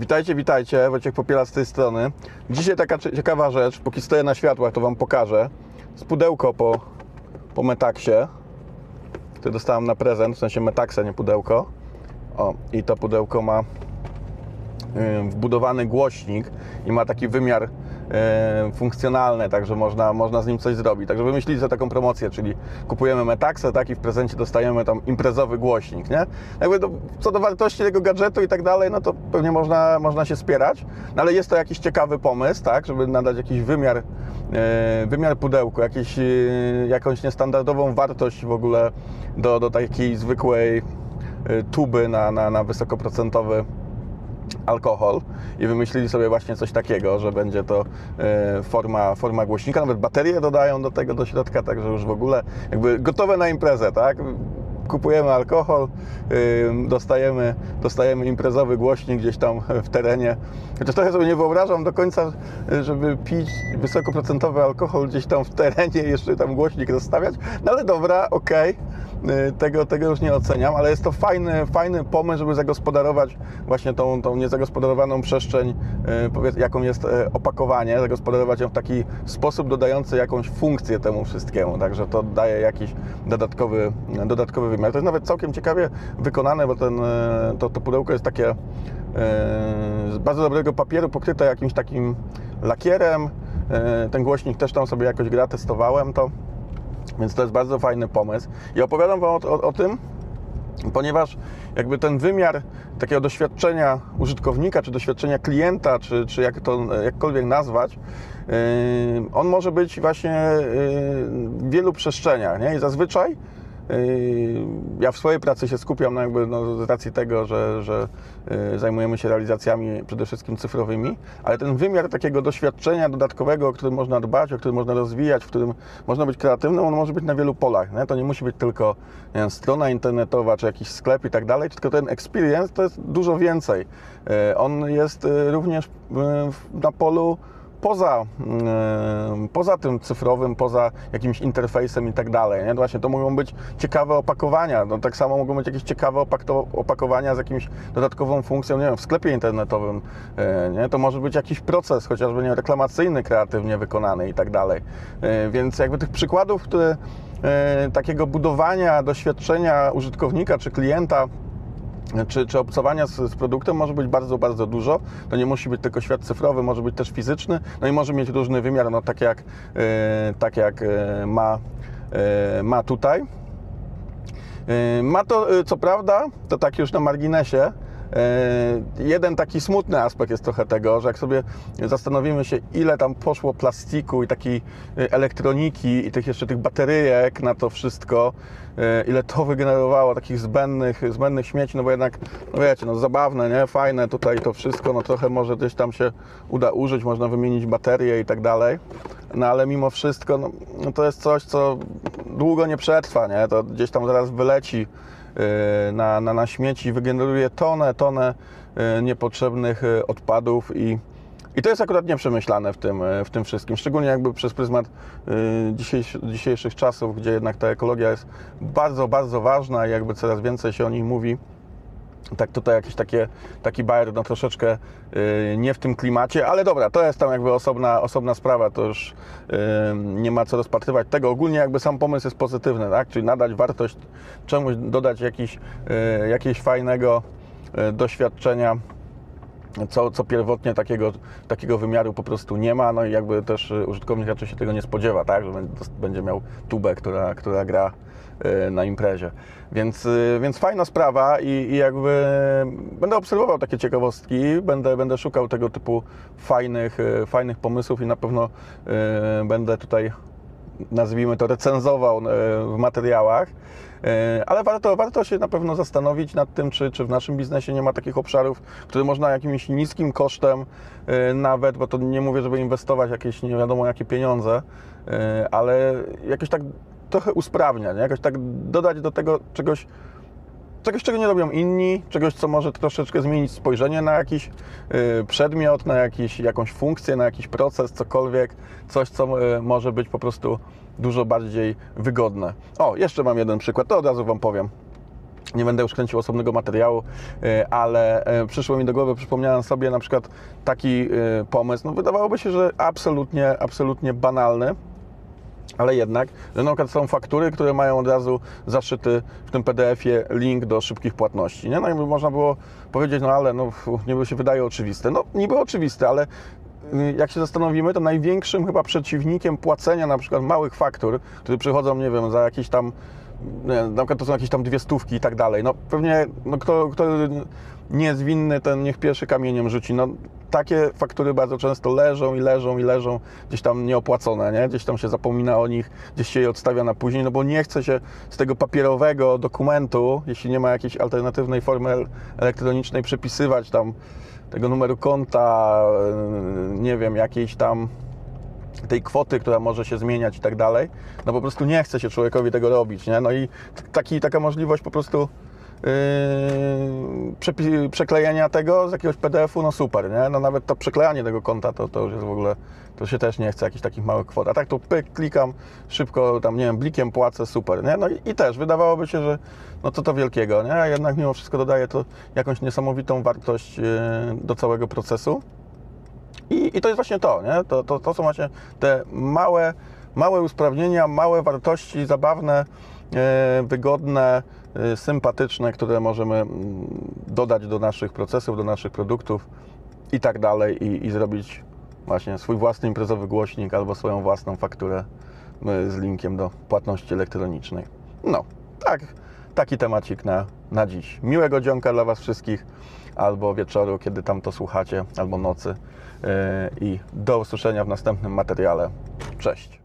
Witajcie, witajcie, Wojciech Popiela z tej strony. Dzisiaj taka cie- ciekawa rzecz, póki stoję na światłach, to Wam pokażę. Z pudełko po, po Metaksie, które dostałem na prezent, w sensie Metaksa, nie pudełko. O, i to pudełko ma wbudowany głośnik i ma taki wymiar funkcjonalny, także można, można z nim coś zrobić. Także wymyślili sobie taką promocję, czyli kupujemy Metaxę, tak, i w prezencie dostajemy tam imprezowy głośnik, nie? Jakby do, co do wartości tego gadżetu i tak dalej, no to pewnie można, można się spierać, no ale jest to jakiś ciekawy pomysł, tak, żeby nadać jakiś wymiar, y, wymiar pudełku, jakiś, y, jakąś niestandardową wartość w ogóle do, do takiej zwykłej y, tuby na, na, na wysokoprocentowy alkohol i wymyślili sobie właśnie coś takiego, że będzie to e, forma, forma głośnika, nawet baterie dodają do tego do środka, także już w ogóle jakby gotowe na imprezę, tak? Kupujemy alkohol, dostajemy, dostajemy imprezowy głośnik gdzieś tam w terenie. Chociaż trochę sobie nie wyobrażam do końca, żeby pić wysokoprocentowy alkohol gdzieś tam w terenie jeszcze tam głośnik rozstawiać, no ale dobra, okej. Y, Tego, tego już nie oceniam, ale jest to fajny, fajny pomysł, żeby zagospodarować właśnie tą, tą niezagospodarowaną przestrzeń, y, jaką jest e, opakowanie, zagospodarować ją w taki sposób dodający jakąś funkcję temu wszystkiemu. Także to daje jakiś dodatkowy, dodatkowy wymiar. To jest nawet całkiem ciekawie wykonane, bo ten, to, to pudełko jest takie z bardzo dobrego papieru pokryte jakimś takim lakierem. Ten głośnik też tam sobie jakoś gra, testowałem to. Więc to jest bardzo fajny pomysł. I opowiadam Wam o, o, o tym, ponieważ jakby ten wymiar takiego doświadczenia użytkownika, czy doświadczenia klienta, czy, czy jak to jakkolwiek nazwać, yy, on może być właśnie yy, w wielu przestrzeniach. Nie? I zazwyczaj ja w swojej pracy się skupiam no jakby no, z racji tego, że, że yy, zajmujemy się realizacjami przede wszystkim cyfrowymi, ale ten wymiar takiego doświadczenia dodatkowego, o którym można dbać, o którym można rozwijać, w którym można być kreatywnym, on może być na wielu polach. Nie? To nie musi być tylko wiem, strona internetowa, czy jakiś sklep i tak dalej, tylko ten experience to jest dużo więcej. Yy, On jest yy, również yy, na polu poza, yy, poza tym cyfrowym, poza jakimś interfejsem i tak dalej. Nie? Właśnie to mogą być ciekawe opakowania. No, tak samo mogą być jakieś ciekawe opakowania z jakimś dodatkową funkcją, nie wiem, w sklepie internetowym. yy, Nie? To może być jakiś proces, chociażby nie wiem, reklamacyjny, kreatywnie wykonany i tak dalej. Yy, Więc jakby tych przykładów, które takiego budowania doświadczenia użytkownika czy klienta czy, czy obcowania z, z produktem może być bardzo, bardzo dużo. To nie musi być tylko świat cyfrowy, może być też fizyczny, no i może mieć różny wymiar, no tak jak, e, tak jak e, ma, e, ma tutaj. Ma to, co prawda, to tak już na marginesie, jeden taki smutny aspekt jest trochę tego, że jak sobie zastanowimy się, ile tam poszło plastiku i takiej e, elektroniki i tych jeszcze tych bateryjek na to wszystko, e, ile to wygenerowało takich zbędnych, zbędnych śmieci, no bo jednak, no wiecie, no zabawne, nie? Fajne tutaj to wszystko, no trochę może gdzieś tam się uda użyć, można wymienić baterie i tak dalej, no ale mimo wszystko, no, no to jest coś, co długo nie przetrwa, nie? To gdzieś tam zaraz wyleci na, na, na śmieci wygeneruje tonę, tonę yy, niepotrzebnych yy, odpadów i i to jest akurat nieprzemyślane w tym, w tym wszystkim, szczególnie jakby przez pryzmat dzisiejszy, dzisiejszych czasów, gdzie jednak ta ekologia jest bardzo, bardzo ważna i jakby coraz więcej się o niej mówi. Tak tutaj jakiś takie, taki bajer, no troszeczkę yy, nie w tym klimacie, ale dobra, to jest tam jakby osobna, osobna sprawa, to już yy, nie ma co rozpatrywać tego. Ogólnie jakby sam pomysł jest pozytywny, tak? czyli nadać wartość czemuś, dodać jakiś, yy, jakiegoś fajnego yy, doświadczenia, co, co pierwotnie takiego, takiego wymiaru po prostu nie ma, no i jakby też y, użytkownik raczej się tego nie spodziewa, tak, że będzie- miał tubę, która, która gra y, na imprezie. Więc, y, więc fajna sprawa i, i jakby będę obserwował takie ciekawostki, będę, będę szukał tego typu fajnych, fajnych pomysłów i na pewno będę tutaj nazwijmy to, recenzował e, w materiałach. E, Ale warto, warto się na pewno zastanowić nad tym, czy, czy w naszym biznesie nie ma takich obszarów, które można jakimś niskim kosztem e, nawet, bo to nie mówię, żeby inwestować jakieś nie wiadomo jakie pieniądze, ale jakoś tak trochę usprawnia, nie? jakoś tak dodać do tego czegoś, czegoś, czego nie robią inni, czegoś, co może troszeczkę zmienić spojrzenie na jakiś y, przedmiot, na jakiś, jakąś funkcję, na jakiś proces, cokolwiek, coś, co y, może być po prostu dużo bardziej wygodne. O, jeszcze mam jeden przykład, to od razu Wam powiem. Nie będę już kręcił osobnego materiału, y, ale przyszło mi do głowy, przypomniałem sobie na przykład taki pomysł, no wydawałoby się, że absolutnie, absolutnie banalny, ale jednak, na przykład są faktury, które mają od razu zaszyty w tym PDF-ie link do szybkich płatności. Nie? No i można było powiedzieć, no ale no, niby się wydaje oczywiste. No niby oczywiste, ale y, jak się zastanowimy, to największym chyba przeciwnikiem płacenia na przykład małych faktur, które przychodzą, nie wiem, za jakieś tam, nie, na przykład to są jakieś tam dwie stówki i tak dalej. No pewnie, no kto, kto nie jest winny, ten niech pierwszy kamieniem rzuci. No takie faktury bardzo często leżą i leżą i leżą gdzieś tam nieopłacone, nie? Gdzieś tam się zapomina o nich, gdzieś się je odstawia na później, no bo nie chce się z tego papierowego dokumentu, jeśli nie ma jakiejś alternatywnej formy el- elektronicznej, przepisywać tam tego numeru konta, yy, nie wiem, jakiejś tam tej kwoty, która może się zmieniać i tak dalej, no po prostu nie chce się człowiekowi tego robić, nie? No i taki, taka możliwość po prostu yy, przeklejenia tego z jakiegoś PDF-u, no super, nie? No nawet to przeklejanie tego konta, to, to już jest w ogóle, to się też nie chce jakichś takich małych kwot. A tak to pyk, klikam, szybko tam, nie wiem, blikiem płacę, super, nie? No i, i też wydawałoby się, że no co to wielkiego, nie? A jednak mimo wszystko dodaje to jakąś niesamowitą wartość yy, do całego procesu. I, I to jest właśnie to, nie? To, to, to są właśnie te małe, małe usprawnienia, małe wartości zabawne, wygodne, e, sympatyczne, które możemy mm, dodać do naszych procesów, do naszych produktów i tak dalej i, i zrobić właśnie swój własny imprezowy głośnik albo swoją własną fakturę e, z linkiem do płatności elektronicznej. No, tak, taki temacik na, na dziś. Miłego dzionka dla Was wszystkich albo wieczoru, kiedy tam to słuchacie, albo nocy. I do usłyszenia w następnym materiale. Cześć.